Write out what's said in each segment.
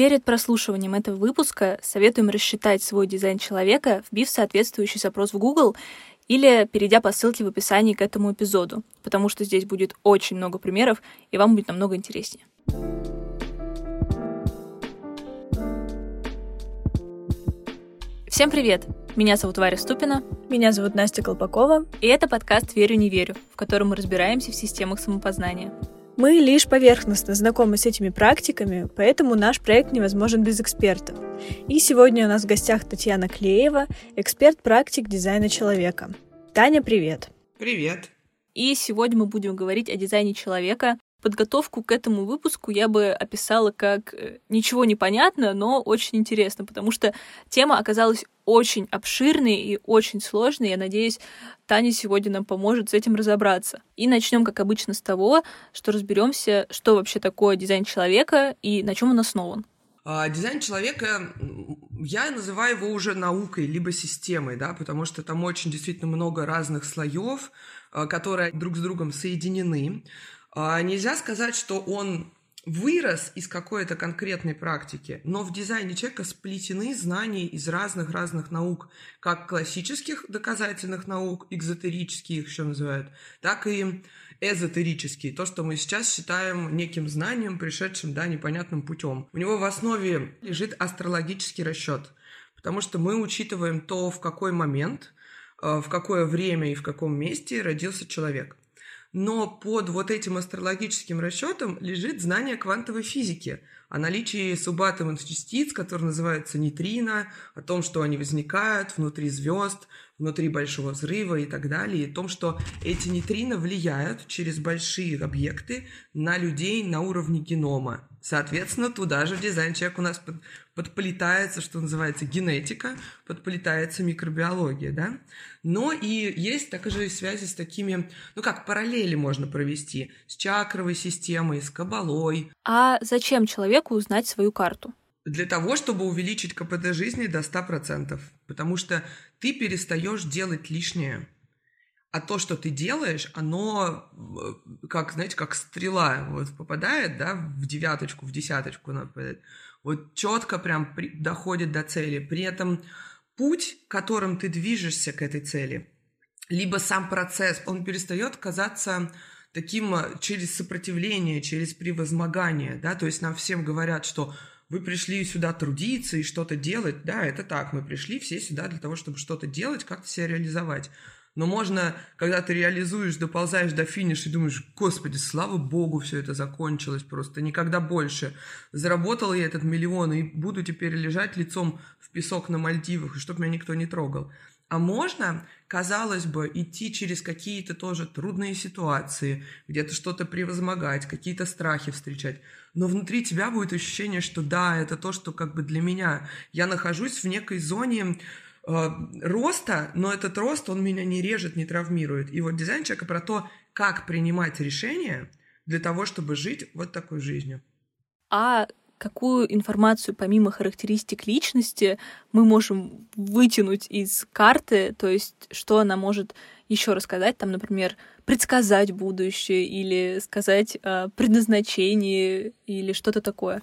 Перед прослушиванием этого выпуска советуем рассчитать свой дизайн человека, вбив соответствующий запрос в Google или перейдя по ссылке в описании к этому эпизоду, потому что здесь будет очень много примеров, и вам будет намного интереснее. Всем привет! Меня зовут Варя Ступина. Меня зовут Настя Колпакова. И это подкаст «Верю, не верю», в котором мы разбираемся в системах самопознания. Мы лишь поверхностно знакомы с этими практиками, поэтому наш проект невозможен без экспертов. И сегодня у нас в гостях Татьяна Клеева, эксперт практик дизайна человека. Таня, привет! Привет! И сегодня мы будем говорить о дизайне человека. Подготовку к этому выпуску я бы описала как э, ничего не понятно, но очень интересно, потому что тема оказалась очень обширной и очень сложной. Я надеюсь, Таня сегодня нам поможет с этим разобраться. И начнем, как обычно, с того, что разберемся, что вообще такое дизайн человека и на чем он основан. А, дизайн человека, я называю его уже наукой, либо системой, да, потому что там очень действительно много разных слоев, а, которые друг с другом соединены. А, нельзя сказать, что он вырос из какой-то конкретной практики, но в дизайне человека сплетены знания из разных-разных наук, как классических доказательных наук, экзотерические их еще называют, так и эзотерические, то, что мы сейчас считаем неким знанием, пришедшим, да, непонятным путем. У него в основе лежит астрологический расчет, потому что мы учитываем то, в какой момент, э, в какое время и в каком месте родился человек. Но под вот этим астрологическим расчетом лежит знание квантовой физики, о наличии субатомных частиц, которые называются нейтрино, о том, что они возникают внутри звезд, внутри большого взрыва и так далее, и о том, что эти нейтрино влияют через большие объекты на людей на уровне генома. Соответственно, туда же в дизайн человек у нас под, подплетается, что называется, генетика, подплетается микробиология, да. Но и есть также связи с такими, ну как, параллели можно провести с чакровой системой, с кабалой. А зачем человеку узнать свою карту? Для того, чтобы увеличить КПД жизни до 100%. Потому что ты перестаешь делать лишнее. А то, что ты делаешь, оно, э, как, знаете, как стрела вот попадает, да, в девяточку, в десяточку попадает. Вот четко прям при, доходит до цели. При этом путь, которым ты движешься к этой цели, либо сам процесс, он перестает казаться таким э, через сопротивление, через превозмогание, да, то есть нам всем говорят, что вы пришли сюда трудиться и что-то делать, да, это так, мы пришли все сюда для того, чтобы что-то делать, как-то себя реализовать. Но можно, когда ты реализуешь, доползаешь до финиша и думаешь, господи, слава богу, все это закончилось просто, никогда больше. Заработал я этот миллион и буду теперь лежать лицом в песок на Мальдивах, и чтобы меня никто не трогал. А можно, казалось бы, идти через какие-то тоже трудные ситуации, где-то что-то превозмогать, какие-то страхи встречать. Но внутри тебя будет ощущение, что да, это то, что как бы для меня. Я нахожусь в некой зоне Э, роста, но этот рост, он меня не режет, не травмирует. И вот дизайн человека про то, как принимать решения для того, чтобы жить вот такой жизнью. А какую информацию помимо характеристик личности мы можем вытянуть из карты, то есть что она может еще рассказать, там, например, предсказать будущее или сказать о предназначении или что-то такое.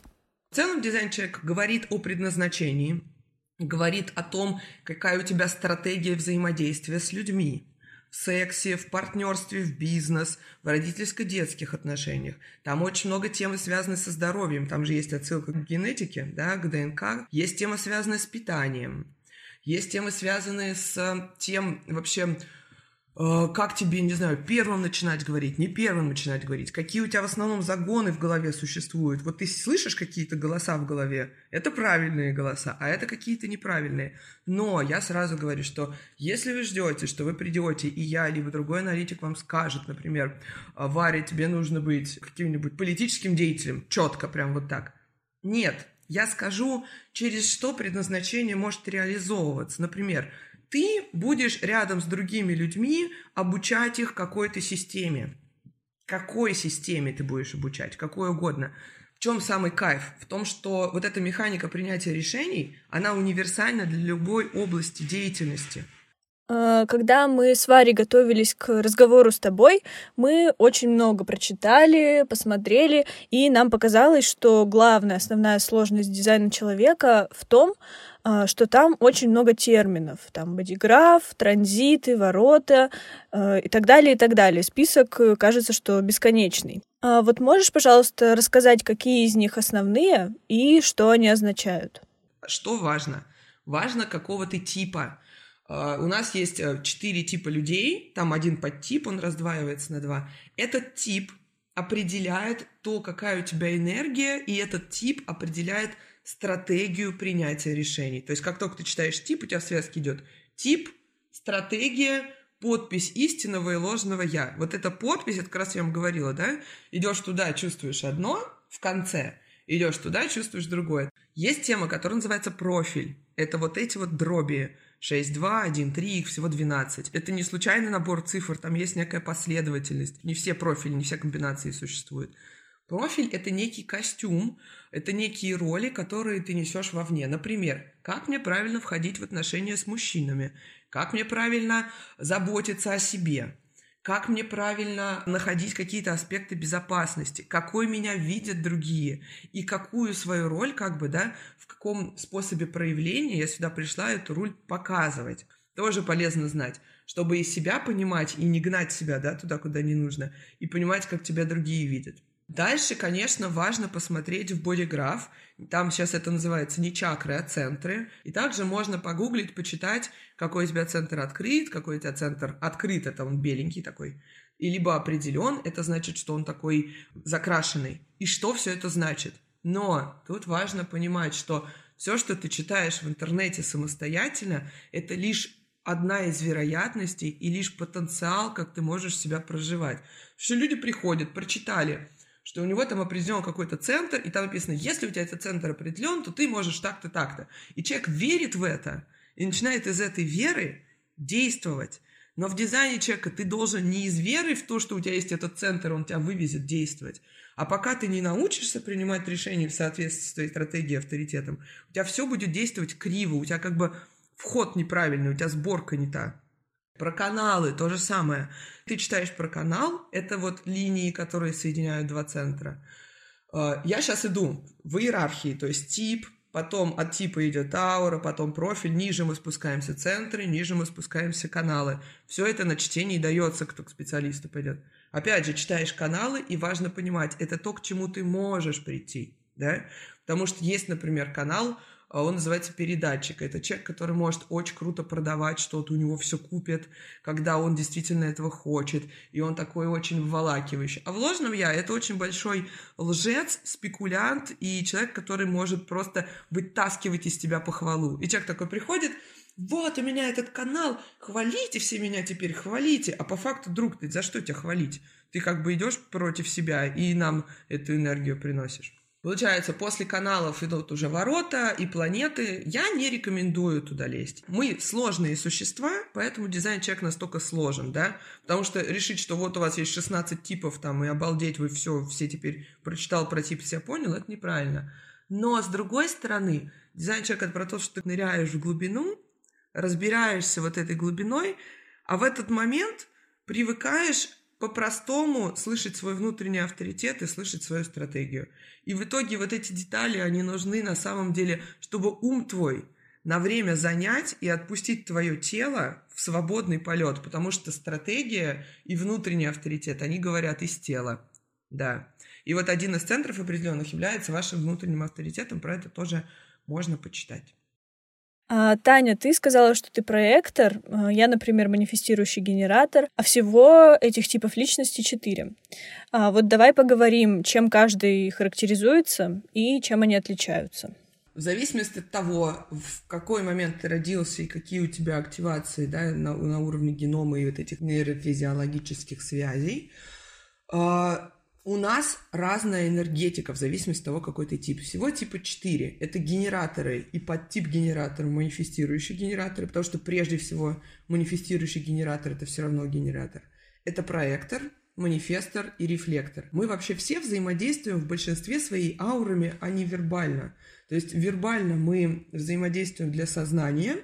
В целом дизайн человека говорит о предназначении, говорит о том, какая у тебя стратегия взаимодействия с людьми. В сексе, в партнерстве, в бизнес, в родительско-детских отношениях. Там очень много тем, связанных со здоровьем. Там же есть отсылка к генетике, да, к ДНК. Есть темы, связанные с питанием. Есть темы, связанные с тем, вообще, как тебе, не знаю, первым начинать говорить, не первым начинать говорить, какие у тебя в основном загоны в голове существуют. Вот ты слышишь какие-то голоса в голове, это правильные голоса, а это какие-то неправильные. Но я сразу говорю, что если вы ждете, что вы придете, и я, либо другой аналитик вам скажет, например, «А, Варя, тебе нужно быть каким-нибудь политическим деятелем, четко, прям вот так. Нет, я скажу, через что предназначение может реализовываться. Например, ты будешь рядом с другими людьми обучать их какой-то системе. Какой системе ты будешь обучать? Какой угодно. В чем самый кайф? В том, что вот эта механика принятия решений, она универсальна для любой области деятельности. Э, когда мы с Варей готовились к разговору с тобой, мы очень много прочитали, посмотрели, и нам показалось, что главная, основная сложность дизайна человека в том, э, что там очень много терминов. Там бодиграф, транзиты, ворота э, и так далее, и так далее. Список кажется, что бесконечный. А вот можешь, пожалуйста, рассказать, какие из них основные и что они означают? Что важно? Важно, какого ты типа. Uh, у нас есть uh, четыре типа людей, там один подтип, он раздваивается на два. Этот тип определяет то, какая у тебя энергия, и этот тип определяет стратегию принятия решений. То есть как только ты читаешь тип, у тебя в связке идет тип, стратегия, подпись истинного и ложного я. Вот эта подпись, это как раз я вам говорила, да? Идешь туда, чувствуешь одно в конце, идешь туда, чувствуешь другое. Есть тема, которая называется профиль. Это вот эти вот дроби 6, 2, 1, 3, их всего 12. Это не случайный набор цифр, там есть некая последовательность. Не все профили, не все комбинации существуют. Профиль — это некий костюм, это некие роли, которые ты несешь вовне. Например, как мне правильно входить в отношения с мужчинами, как мне правильно заботиться о себе, как мне правильно находить какие-то аспекты безопасности, какой меня видят другие и какую свою роль, как бы, да, в каком способе проявления я сюда пришла эту роль показывать. Тоже полезно знать, чтобы и себя понимать, и не гнать себя, да, туда, куда не нужно, и понимать, как тебя другие видят. Дальше, конечно, важно посмотреть в бодиграф. Там сейчас это называется не чакры, а центры. И также можно погуглить, почитать, какой у тебя центр открыт, какой у тебя центр открыт, это он беленький такой. И либо определен, это значит, что он такой закрашенный. И что все это значит? Но тут важно понимать, что все, что ты читаешь в интернете самостоятельно, это лишь одна из вероятностей и лишь потенциал, как ты можешь себя проживать. Что люди приходят, прочитали, что у него там определен какой-то центр, и там написано, если у тебя этот центр определен, то ты можешь так-то, так-то. И человек верит в это и начинает из этой веры действовать. Но в дизайне человека ты должен не из веры в то, что у тебя есть этот центр, он тебя вывезет действовать, а пока ты не научишься принимать решения в соответствии с твоей стратегией авторитетом, у тебя все будет действовать криво, у тебя как бы вход неправильный, у тебя сборка не та. Про каналы то же самое. Ты читаешь про канал, это вот линии, которые соединяют два центра. А, я сейчас иду в иерархии, то есть тип, потом от типа идет аура, потом профиль, ниже мы спускаемся центры, ниже мы спускаемся каналы. Все это на чтении дается, кто к специалисту пойдет. Опять же, читаешь каналы, и важно понимать, это то, к чему ты можешь прийти, да? Потому что есть, например, канал, он называется передатчик. Это человек, который может очень круто продавать что-то, у него все купят, когда он действительно этого хочет, и он такой очень вволакивающий. А в ложном я — это очень большой лжец, спекулянт и человек, который может просто вытаскивать из тебя похвалу. И человек такой приходит, вот у меня этот канал, хвалите все меня теперь, хвалите. А по факту, друг, ты за что тебя хвалить? Ты как бы идешь против себя и нам эту энергию приносишь. Получается, после каналов идут уже ворота и планеты. Я не рекомендую туда лезть. Мы сложные существа, поэтому дизайн человек настолько сложен, да? Потому что решить, что вот у вас есть 16 типов там, и обалдеть, вы все, все теперь прочитал про тип, все понял, это неправильно. Но, с другой стороны, дизайн человека это про то, что ты ныряешь в глубину, разбираешься вот этой глубиной, а в этот момент привыкаешь по-простому слышать свой внутренний авторитет и слышать свою стратегию. И в итоге вот эти детали, они нужны на самом деле, чтобы ум твой на время занять и отпустить твое тело в свободный полет, потому что стратегия и внутренний авторитет, они говорят из тела. Да. И вот один из центров определенных является вашим внутренним авторитетом, про это тоже можно почитать. А, Таня, ты сказала, что ты проектор. А, я, например, манифестирующий генератор. А всего этих типов личности четыре. А, вот давай поговорим, чем каждый характеризуется и чем они отличаются. В зависимости от того, в какой момент ты родился и какие у тебя активации да, на, на уровне генома и вот этих нейрофизиологических связей, а, у нас разная энергетика в зависимости от того, какой ты тип. Всего типа 4. Это генераторы и подтип генераторов, манифестирующие генераторы, потому что прежде всего манифестирующий генератор – это все равно генератор. Это проектор, манифестор и рефлектор. Мы вообще все взаимодействуем в большинстве своей аурами, а не вербально. То есть вербально мы взаимодействуем для сознания,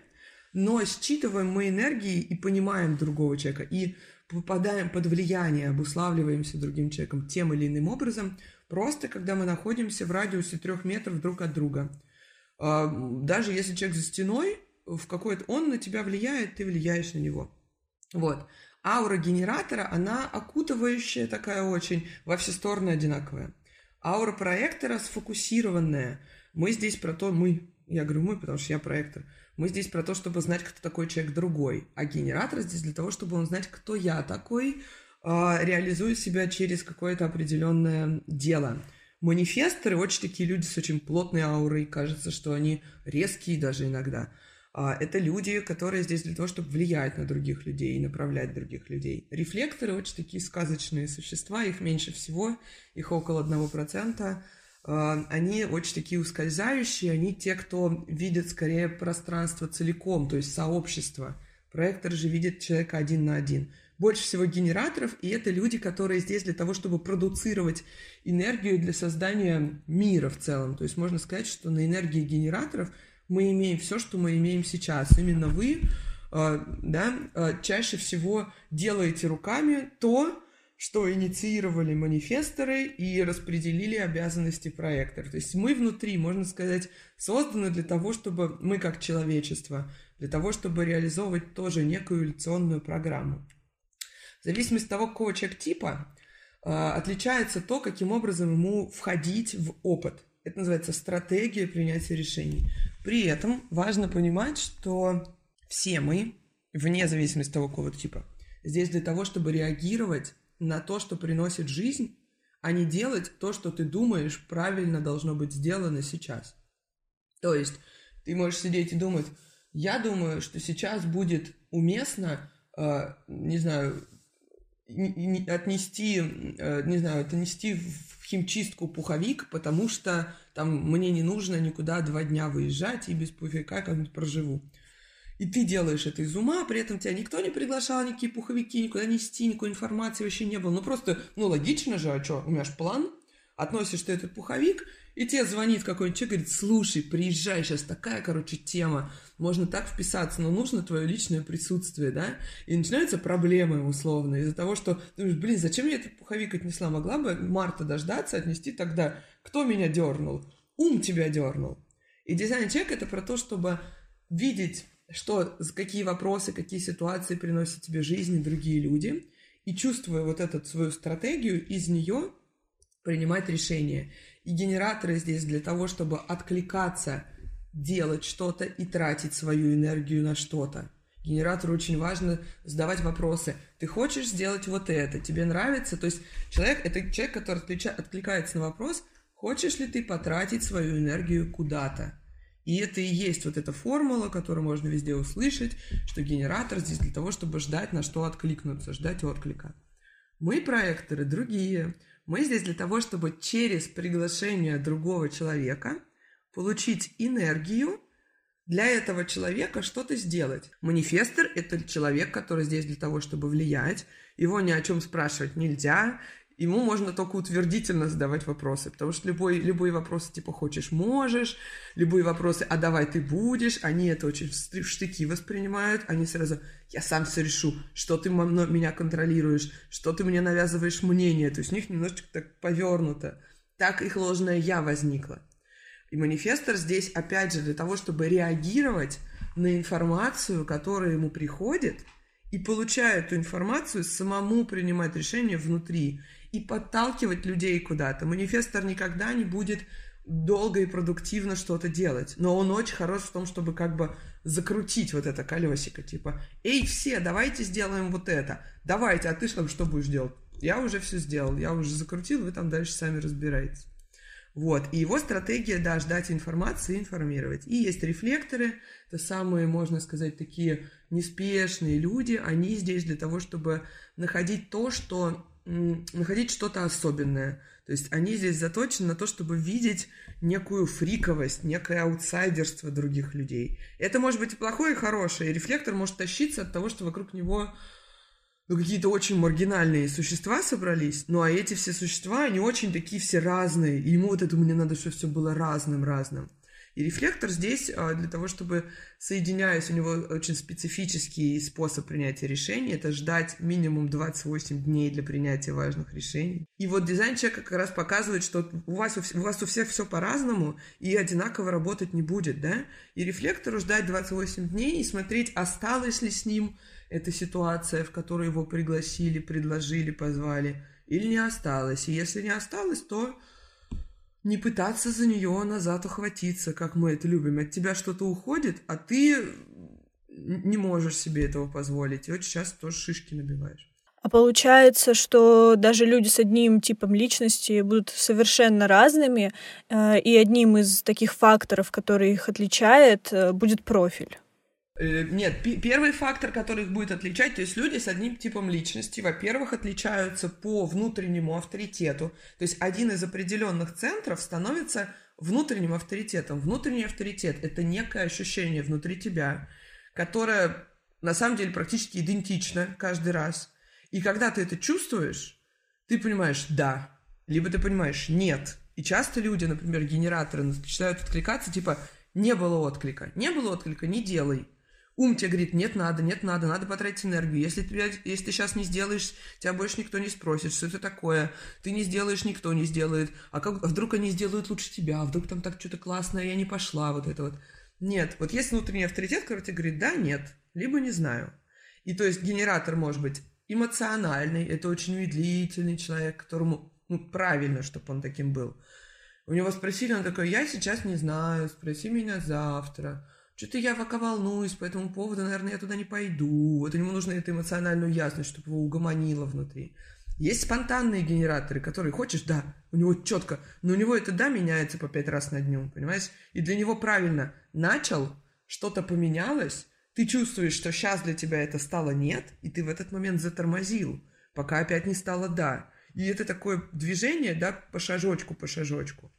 но считываем мы энергии и понимаем другого человека, и попадаем под влияние, обуславливаемся другим человеком тем или иным образом, просто когда мы находимся в радиусе трех метров друг от друга. А, даже если человек за стеной, в какой-то он на тебя влияет, ты влияешь на него. Вот. Аура генератора, она окутывающая такая очень, во все стороны одинаковая. Аура проектора сфокусированная. Мы здесь про то, мы, я говорю мы, потому что я проектор, мы здесь про то, чтобы знать, кто такой человек другой. А генератор здесь для того, чтобы он знать, кто я такой, а, реализует себя через какое-то определенное дело. Манифесторы очень такие люди с очень плотной аурой, кажется, что они резкие даже иногда. А, это люди, которые здесь для того, чтобы влиять на других людей и направлять других людей. Рефлекторы очень такие сказочные существа, их меньше всего, их около одного процента. Они очень такие ускользающие, они те, кто видит скорее пространство целиком, то есть сообщество. Проектор же видит человека один на один. Больше всего генераторов, и это люди, которые здесь для того, чтобы продуцировать энергию для создания мира в целом. То есть можно сказать, что на энергии генераторов – мы имеем все, что мы имеем сейчас. Именно вы э, да, э, чаще всего делаете руками то, что инициировали манифесторы и распределили обязанности проектора. То есть мы внутри, можно сказать, созданы для того, чтобы мы как человечество, для того, чтобы реализовывать тоже некую эволюционную программу. В зависимости от того, какого человек типа, э, отличается то, каким образом ему входить в опыт. Это называется стратегия принятия решений. При этом важно понимать, что все мы, вне зависимости от того, какого типа, здесь для того, чтобы реагировать на то, что приносит жизнь, а не делать то, что ты думаешь правильно должно быть сделано сейчас. То есть ты можешь сидеть и думать, я думаю, что сейчас будет уместно, э, не знаю, отнести, э, не знаю, отнести в химчистку пуховик, потому что там мне не нужно никуда два дня выезжать и без пуховика как-нибудь проживу. И ты делаешь это из ума, при этом тебя никто не приглашал, никакие пуховики, никуда нести, никакой информации вообще не было. Ну просто, ну логично же, а что, у меня же план, относишь ты этот пуховик, и тебе звонит какой-нибудь человек, говорит, слушай, приезжай, сейчас такая, короче, тема, можно так вписаться, но нужно твое личное присутствие, да? И начинаются проблемы условно из-за того, что думаешь, блин, зачем я этот пуховик отнесла? Могла бы марта дождаться, отнести тогда. Кто меня дернул? Ум тебя дернул. И дизайн-чек это про то, чтобы видеть, что, какие вопросы, какие ситуации приносят тебе жизнь и другие люди, и чувствуя вот эту свою стратегию, из нее принимать решения. И генераторы здесь для того, чтобы откликаться, делать что-то и тратить свою энергию на что-то. Генератору очень важно задавать вопросы. Ты хочешь сделать вот это? Тебе нравится? То есть человек – это человек, который откликается на вопрос, хочешь ли ты потратить свою энергию куда-то. И это и есть вот эта формула, которую можно везде услышать, что генератор здесь для того, чтобы ждать, на что откликнуться, ждать отклика. Мы проекторы другие. Мы здесь для того, чтобы через приглашение другого человека получить энергию, для этого человека что-то сделать. Манифестор – это человек, который здесь для того, чтобы влиять. Его ни о чем спрашивать нельзя. Ему можно только утвердительно задавать вопросы, потому что любой, любые вопросы типа «хочешь – можешь», любые вопросы «а давай ты будешь», они это очень в штыки воспринимают, они сразу «я сам все решу», «что ты меня контролируешь», «что ты мне навязываешь мнение», то есть у них немножечко так повернуто. Так их ложное «я» возникло. И манифестор здесь, опять же, для того, чтобы реагировать на информацию, которая ему приходит, и получая эту информацию, самому принимать решения внутри и подталкивать людей куда-то. Манифестор никогда не будет долго и продуктивно что-то делать, но он очень хорош в том, чтобы как бы закрутить вот это колесико, типа, эй, все, давайте сделаем вот это, давайте, а ты что, что будешь делать? Я уже все сделал, я уже закрутил, вы там дальше сами разбираетесь. Вот. И его стратегия, да, ждать информации информировать. И есть рефлекторы, это самые, можно сказать, такие неспешные люди. Они здесь для того, чтобы находить то, что находить что-то особенное. То есть они здесь заточены на то, чтобы видеть некую фриковость, некое аутсайдерство других людей. Это может быть и плохое, и хорошее. рефлектор может тащиться от того, что вокруг него ну, какие-то очень маргинальные существа собрались, ну, а эти все существа, они очень такие все разные, и ему вот это мне надо, чтобы все было разным-разным. И рефлектор здесь а, для того, чтобы, соединяясь, у него очень специфический способ принятия решений, это ждать минимум 28 дней для принятия важных решений. И вот дизайн человека как раз показывает, что у вас у, вас у всех все по-разному и одинаково работать не будет, да? И рефлектору ждать 28 дней и смотреть, осталось ли с ним эта ситуация, в которой его пригласили, предложили, позвали, или не осталось. И если не осталось, то не пытаться за нее назад ухватиться, как мы это любим. От тебя что-то уходит, а ты не можешь себе этого позволить. И очень часто тоже шишки набиваешь. А получается, что даже люди с одним типом личности будут совершенно разными, э, и одним из таких факторов, который их отличает, э, будет профиль. Э, нет, первый фактор, который их будет отличать, то есть люди с одним типом личности, во-первых, отличаются по внутреннему авторитету. То есть один из определенных центров становится внутренним авторитетом. Внутренний авторитет – это некое ощущение внутри тебя, которое на самом деле практически идентично каждый раз. И когда ты это чувствуешь, ты понимаешь «да», либо ты понимаешь «нет». И часто люди, например, генераторы, начинают откликаться, типа «не было отклика». «Не было отклика, не делай». Ум тебе говорит, нет, надо, нет, надо, надо потратить энергию. Если, тебя, если ты сейчас не сделаешь, тебя больше никто не спросит, что это такое. Ты не сделаешь, никто не сделает. А, как, а вдруг они сделают лучше тебя? А вдруг там так что-то классное, я не пошла, вот это вот. Нет, вот есть внутренний авторитет, который тебе говорит, да, нет, либо не знаю. И то есть генератор может быть эмоциональный, это очень медлительный человек, которому ну, правильно, чтобы он таким был. У него спросили, он такой, я сейчас не знаю, спроси меня завтра. Что-то я пока волнуюсь по этому поводу, наверное, я туда не пойду. Вот ему нужно эту эмоциональную ясность, чтобы его угомонило внутри. Есть спонтанные генераторы, которые хочешь, да, у него четко, но у него это да меняется по пять раз на дню, понимаешь? И для него правильно, начал, что-то поменялось, ты чувствуешь, что сейчас для тебя это стало нет, и ты в этот момент затормозил, пока опять не стало да. И это такое движение, да, по шажочку, по шажочку.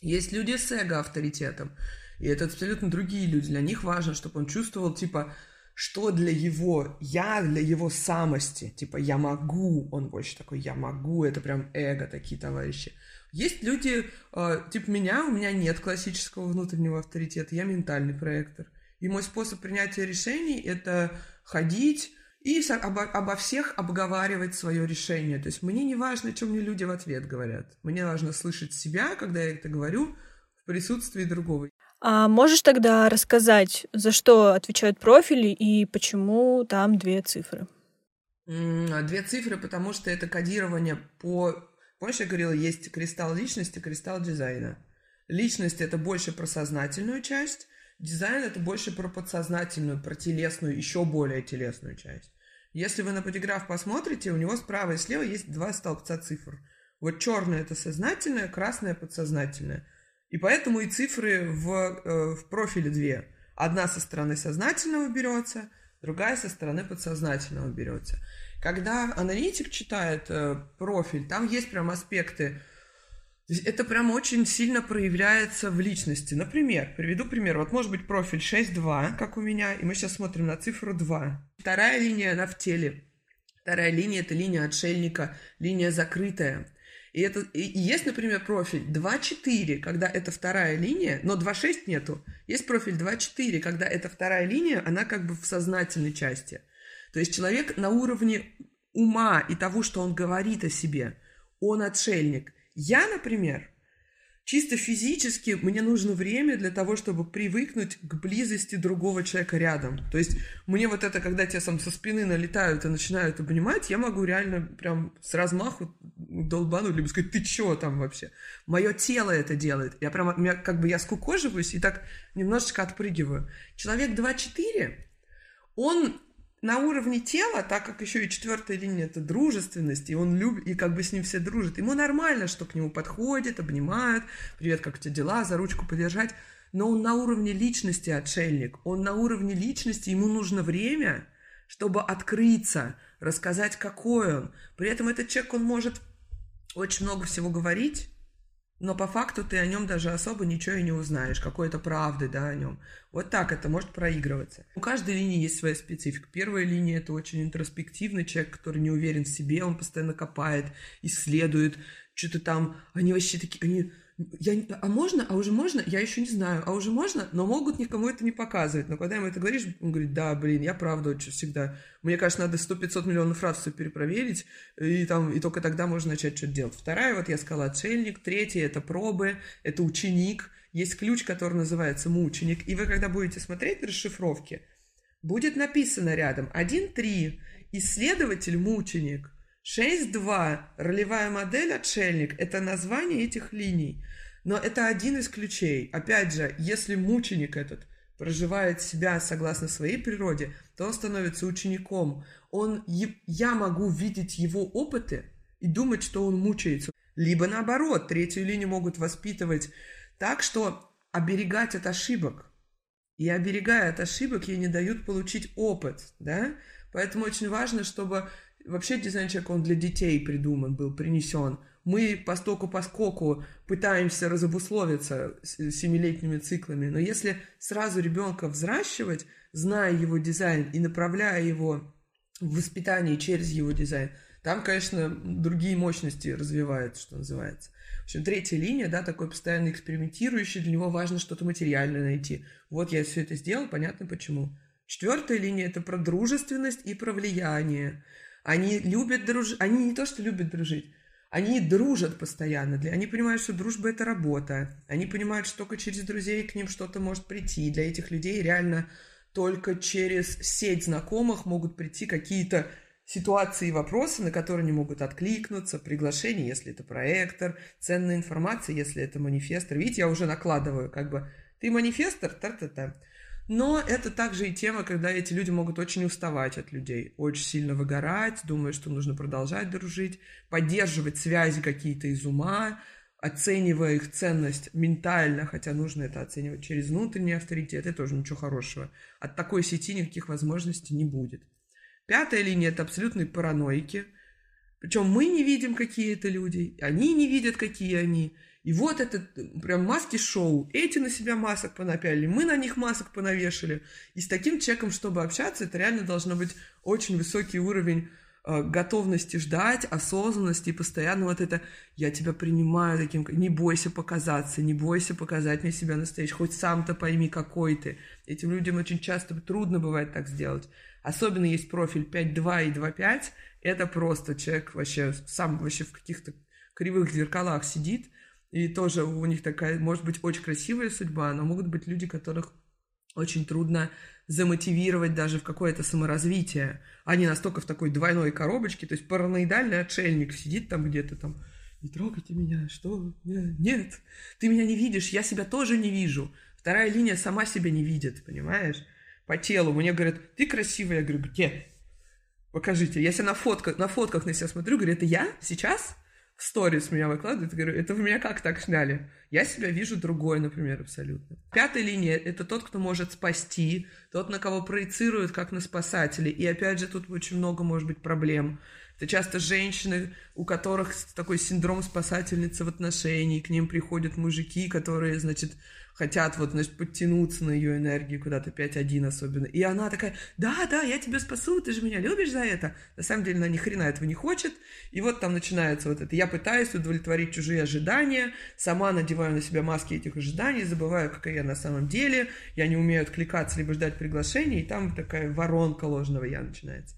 Есть люди с эго-авторитетом. И это абсолютно другие люди. Для них важно, чтобы он чувствовал, типа, что для его я, для его самости. Типа, я могу. Он больше такой, я могу. Это прям эго такие товарищи. Есть люди, э, типа меня, у меня нет классического внутреннего авторитета. Я ментальный проектор. И мой способ принятия решений — это ходить и обо, обо всех обговаривать свое решение. То есть мне не важно, что мне люди в ответ говорят. Мне важно слышать себя, когда я это говорю, в присутствии другого. А можешь тогда рассказать, за что отвечают профили и почему там две цифры? А две цифры, потому что это кодирование по... Помнишь, я говорила, есть кристалл личности, кристалл дизайна. Личность — это больше про сознательную часть, дизайн — это больше про подсознательную, про телесную, еще более телесную часть. Если вы на подиграф посмотрите, у него справа и слева есть два столбца цифр. Вот черное — это сознательное, красное — подсознательное — и поэтому и цифры в, э, в профиле две. Одна со стороны сознательного берется, другая со стороны подсознательного берется. Когда аналитик читает э, профиль, там есть прям аспекты. Это прям очень сильно проявляется в личности. Например, приведу пример. Вот может быть профиль 6.2, как у меня, и мы сейчас смотрим на цифру 2. Вторая линия, она в теле. Вторая линия – это линия отшельника, линия закрытая. И, это, и, есть, например, профиль 2.4, когда это вторая линия, но 2.6 нету. Есть профиль 2.4, когда это вторая линия, она как бы в сознательной части. То есть человек на уровне ума и того, что он говорит о себе, он отшельник. Я, например, Чисто физически мне нужно время для того, чтобы привыкнуть к близости другого человека рядом. То есть мне вот это, когда тебя сам со спины налетают и начинают обнимать, я могу реально прям с размаху долбануть, либо сказать, ты чё там вообще? Мое тело это делает. Я прям, меня, как бы я скукоживаюсь и так немножечко отпрыгиваю. Человек 2-4, он на уровне тела, так как еще и четвертая линия это дружественность, и он любит, и как бы с ним все дружат, ему нормально, что к нему подходит, обнимают, привет, как у тебя дела, за ручку подержать, но он на уровне личности отшельник, он на уровне личности, ему нужно время, чтобы открыться, рассказать, какой он. При этом этот человек, он может очень много всего говорить, но по факту ты о нем даже особо ничего и не узнаешь, какой-то правды, да, о нем. Вот так это может проигрываться. У каждой линии есть своя специфика. Первая линия – это очень интроспективный человек, который не уверен в себе, он постоянно копает, исследует, что-то там, они вообще такие, они я, а можно, а уже можно, я еще не знаю, а уже можно, но могут никому это не показывать. Но когда ему это говоришь, он говорит, да, блин, я правда очень всегда. Мне кажется, надо 100-500 миллионов раз все перепроверить, и, там, и только тогда можно начать что-то делать. Вторая, вот я сказала, отшельник. Третья, это пробы, это ученик. Есть ключ, который называется мученик. И вы, когда будете смотреть расшифровки, будет написано рядом 1.3, исследователь мученик – 6.2. Ролевая модель «Отшельник» — это название этих линий. Но это один из ключей. Опять же, если мученик этот проживает себя согласно своей природе, то он становится учеником. Он, я могу видеть его опыты и думать, что он мучается. Либо наоборот, третью линию могут воспитывать так, что оберегать от ошибок. И оберегая от ошибок, ей не дают получить опыт, да? Поэтому очень важно, чтобы Вообще дизайн человека, он для детей придуман был, принесен. Мы постоку поскоку пытаемся разобусловиться семилетними циклами, но если сразу ребенка взращивать, зная его дизайн и направляя его в воспитание через его дизайн, там, конечно, другие мощности развиваются, что называется. В общем, третья линия, да, такой постоянно экспериментирующий, для него важно что-то материальное найти. Вот я все это сделал, понятно почему. Четвертая линия – это про дружественность и про влияние. Они любят дружить. Они не то, что любят дружить. Они дружат постоянно. Они понимают, что дружба – это работа. Они понимают, что только через друзей к ним что-то может прийти. Для этих людей реально только через сеть знакомых могут прийти какие-то ситуации и вопросы, на которые они могут откликнуться, приглашение, если это проектор, ценная информация, если это манифестор. Видите, я уже накладываю, как бы, ты манифестор, та-та-та. Но это также и тема, когда эти люди могут очень уставать от людей, очень сильно выгорать, думая, что нужно продолжать дружить, поддерживать связи какие-то из ума, оценивая их ценность ментально, хотя нужно это оценивать через внутренний авторитет, это тоже ничего хорошего. От такой сети никаких возможностей не будет. Пятая линия – это абсолютные параноики. Причем мы не видим, какие это люди, они не видят, какие они – и вот это прям маски-шоу. Эти на себя масок понапяли, мы на них масок понавешали. И с таким человеком, чтобы общаться, это реально должно быть очень высокий уровень э, готовности ждать, осознанности и постоянно вот это «я тебя принимаю таким, не бойся показаться, не бойся показать мне себя настоящим, хоть сам-то пойми, какой ты». Этим людям очень часто трудно бывает так сделать. Особенно есть профиль 5.2 и 2.5, это просто человек вообще сам вообще в каких-то кривых зеркалах сидит – и тоже у них такая, может быть, очень красивая судьба, но могут быть люди, которых очень трудно замотивировать даже в какое-то саморазвитие. Они настолько в такой двойной коробочке, то есть параноидальный отшельник сидит там где-то там, не трогайте меня, что? Нет, ты меня не видишь, я себя тоже не вижу. Вторая линия сама себя не видит, понимаешь? По телу. Мне говорят, ты красивая. Я говорю, где? Покажите. Я себя на фотках, на фотках на себя смотрю, говорю, это я? Сейчас? Сторис меня выкладывает, говорю, это вы меня как так сняли? Я себя вижу другой, например, абсолютно. Пятая линия – это тот, кто может спасти, тот, на кого проецируют, как на спасателей. И опять же, тут очень много может быть проблем. Это часто женщины, у которых такой синдром спасательницы в отношении, к ним приходят мужики, которые, значит, хотят вот, значит, подтянуться на ее энергию куда-то 5-1 особенно. И она такая, да, да, я тебя спасу, ты же меня любишь за это. На самом деле она ни хрена этого не хочет. И вот там начинается вот это. Я пытаюсь удовлетворить чужие ожидания, сама надеваю на себя маски этих ожиданий, забываю, какая я на самом деле, я не умею откликаться, либо ждать приглашений, и там такая воронка ложного я начинается.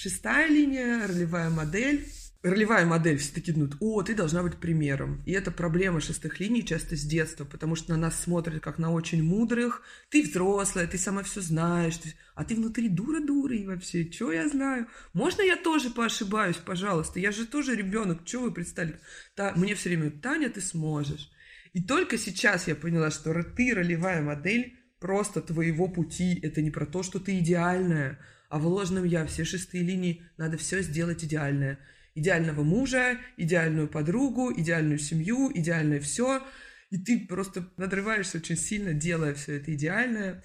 Шестая линия, ролевая модель. Ролевая модель все-таки думают, о, ты должна быть примером. И это проблема шестых линий часто с детства, потому что на нас смотрят как на очень мудрых. Ты взрослая, ты сама все знаешь, а ты внутри дура-дура и вообще, что я знаю? Можно я тоже поошибаюсь, пожалуйста? Я же тоже ребенок, что вы представили? Та... Мне все время, Таня, ты сможешь. И только сейчас я поняла, что ты ролевая модель просто твоего пути. Это не про то, что ты идеальная, а в ложном я, все шестые линии, надо все сделать идеальное. Идеального мужа, идеальную подругу, идеальную семью, идеальное все. И ты просто надрываешься очень сильно, делая все это идеальное.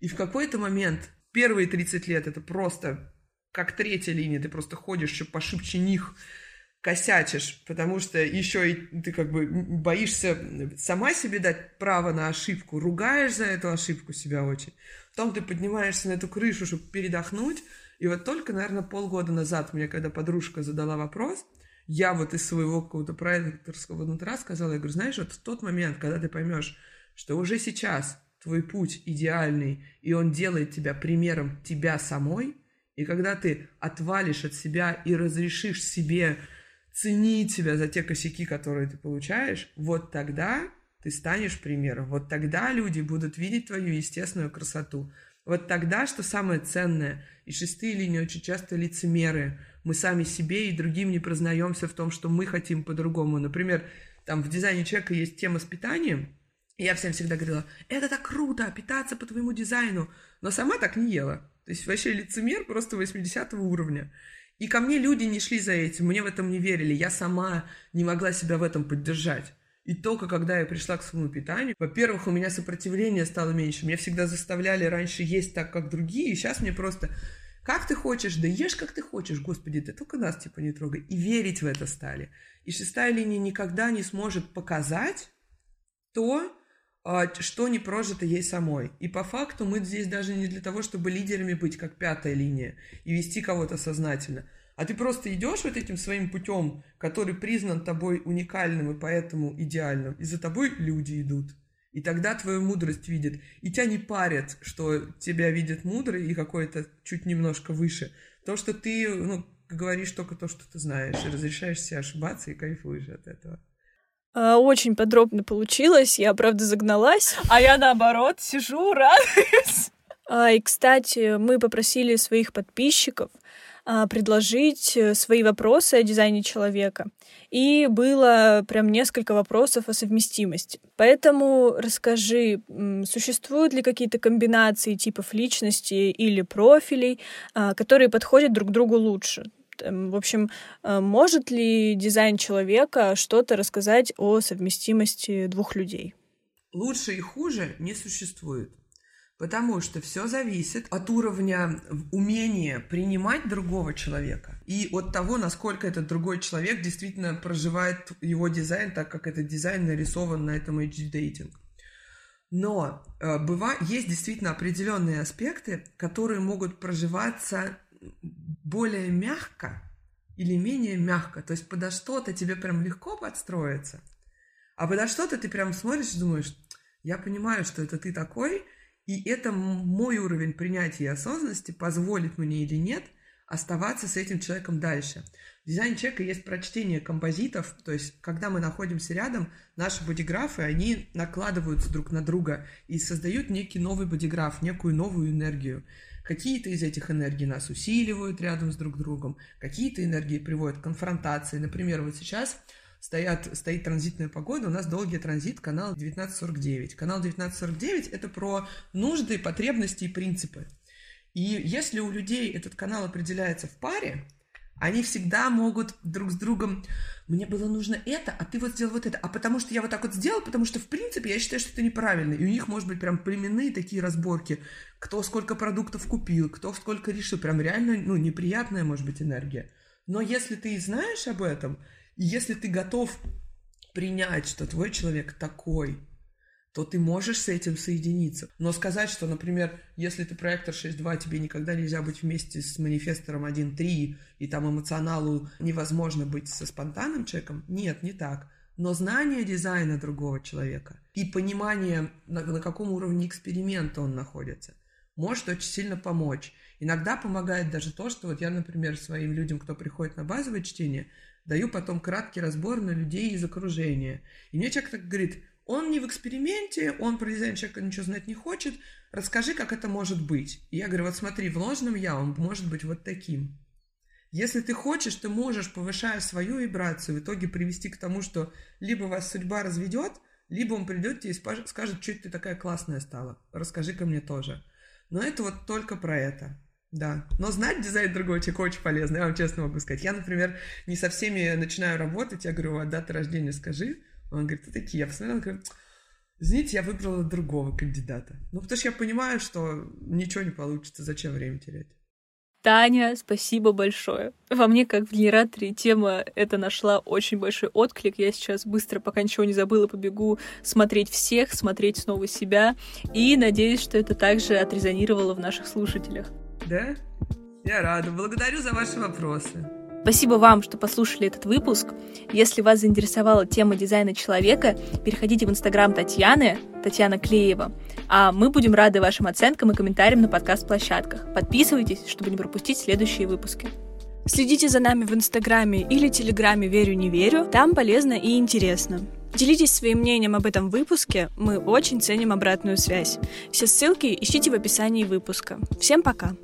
И в какой-то момент, первые 30 лет, это просто как третья линия, ты просто ходишь еще пошибче них, косячишь, потому что еще и ты как бы боишься сама себе дать право на ошибку, ругаешь за эту ошибку себя очень. Потом ты поднимаешься на эту крышу, чтобы передохнуть. И вот только, наверное, полгода назад мне, когда подружка задала вопрос, я вот из своего какого-то проекторского нутра сказала, я говорю, знаешь, вот в тот момент, когда ты поймешь, что уже сейчас твой путь идеальный, и он делает тебя примером тебя самой, и когда ты отвалишь от себя и разрешишь себе ценить себя за те косяки, которые ты получаешь, вот тогда ты станешь примером. Вот тогда люди будут видеть твою естественную красоту. Вот тогда, что самое ценное, и шестые линии очень часто лицемеры, мы сами себе и другим не признаемся в том, что мы хотим по-другому. Например, там в дизайне человека есть тема с питанием, и я всем всегда говорила, это так круто, питаться по твоему дизайну, но сама так не ела. То есть вообще лицемер просто 80 уровня. И ко мне люди не шли за этим, мне в этом не верили, я сама не могла себя в этом поддержать. И только когда я пришла к своему питанию, во-первых, у меня сопротивление стало меньше. Меня всегда заставляли раньше есть так, как другие, и сейчас мне просто как ты хочешь, да ешь как ты хочешь, господи, ты только нас типа не трогай. И верить в это стали. И шестая линия никогда не сможет показать то, что не прожито ей самой. И по факту мы здесь даже не для того, чтобы лидерами быть, как пятая линия, и вести кого-то сознательно. А ты просто идешь вот этим своим путем, который признан тобой уникальным и поэтому идеальным, и за тобой люди идут. И тогда твою мудрость видят. И тебя не парят, что тебя видят мудрый и какой-то чуть немножко выше. То, что ты ну, говоришь только то, что ты знаешь, и разрешаешь себе ошибаться и кайфуешь от этого. А, очень подробно получилось, я, правда, загналась. А я, наоборот, сижу, радуюсь. А, и, кстати, мы попросили своих подписчиков а, предложить э, свои вопросы о дизайне человека. И было прям несколько вопросов о совместимости. Поэтому расскажи, существуют ли какие-то комбинации типов личности или профилей, которые подходят друг другу лучше? Эм, в общем, э, может ли дизайн человека что-то рассказать о совместимости двух людей? Лучше и хуже не существует. Потому что все зависит от уровня умения принимать другого человека и от того, насколько этот другой человек действительно проживает его дизайн, так как этот дизайн нарисован на этом HD-дейтинг. Но э, быва, есть действительно определенные аспекты, которые могут проживаться более мягко или менее мягко. То есть подо что-то тебе прям легко подстроиться, а подо что-то ты прям смотришь и думаешь, я понимаю, что это ты такой, и это мой уровень принятия и осознанности позволит мне или нет оставаться с этим человеком дальше. В дизайне человека есть прочтение композитов, то есть когда мы находимся рядом, наши бодиграфы, они накладываются друг на друга и создают некий новый бодиграф, некую новую энергию. Какие-то из этих энергий нас усиливают рядом с друг другом, какие-то энергии приводят к конфронтации. Например, вот сейчас стоят, стоит транзитная погода, у нас долгий транзит, канал 1949. Канал 1949 – это про нужды, потребности и принципы. И если у людей этот канал определяется в паре, они всегда могут друг с другом, мне было нужно это, а ты вот сделал вот это, а потому что я вот так вот сделал, потому что в принципе я считаю, что это неправильно. И у них может быть прям племенные такие разборки, кто сколько продуктов купил, кто сколько решил, прям реально, ну, неприятная может быть энергия. Но если ты знаешь об этом, если ты готов принять, что твой человек такой, то ты можешь с этим соединиться. Но сказать, что, например, если ты проектор 6.2, тебе никогда нельзя быть вместе с манифестором 1.3, и там эмоционалу невозможно быть со спонтанным человеком, нет, не так. Но знание дизайна другого человека и понимание, на, на каком уровне эксперимента он находится, может очень сильно помочь. Иногда помогает даже то, что вот я, например, своим людям, кто приходит на базовое чтение, даю потом краткий разбор на людей из окружения. И мне человек так говорит, он не в эксперименте, он про дизайн человека ничего знать не хочет. Расскажи, как это может быть. И я говорю, вот смотри, в ложном я он может быть вот таким. Если ты хочешь, ты можешь, повышая свою вибрацию, в итоге привести к тому, что либо вас судьба разведет, либо он придет тебе и скажет, что ты такая классная стала. Расскажи-ка мне тоже. Но это вот только про это. Да, но знать дизайн другого человека очень полезно, я вам честно могу сказать. Я, например, не со всеми начинаю работать, я говорю, а дата рождения скажи, он говорит, ты такие. Я посмотрела, он говорит, извините, я выбрала другого кандидата. Ну, потому что я понимаю, что ничего не получится, зачем время терять. Таня, спасибо большое. Во мне, как в генераторе, тема эта нашла очень большой отклик. Я сейчас быстро, пока ничего не забыла, побегу смотреть всех, смотреть снова себя. И надеюсь, что это также отрезонировало в наших слушателях. Да? Я рада. Благодарю за ваши вопросы. Спасибо вам, что послушали этот выпуск. Если вас заинтересовала тема дизайна человека, переходите в инстаграм Татьяны, Татьяна Клеева, а мы будем рады вашим оценкам и комментариям на подкаст-площадках. Подписывайтесь, чтобы не пропустить следующие выпуски. Следите за нами в Инстаграме или Телеграме «Верю, не верю». Там полезно и интересно. Делитесь своим мнением об этом выпуске. Мы очень ценим обратную связь. Все ссылки ищите в описании выпуска. Всем пока!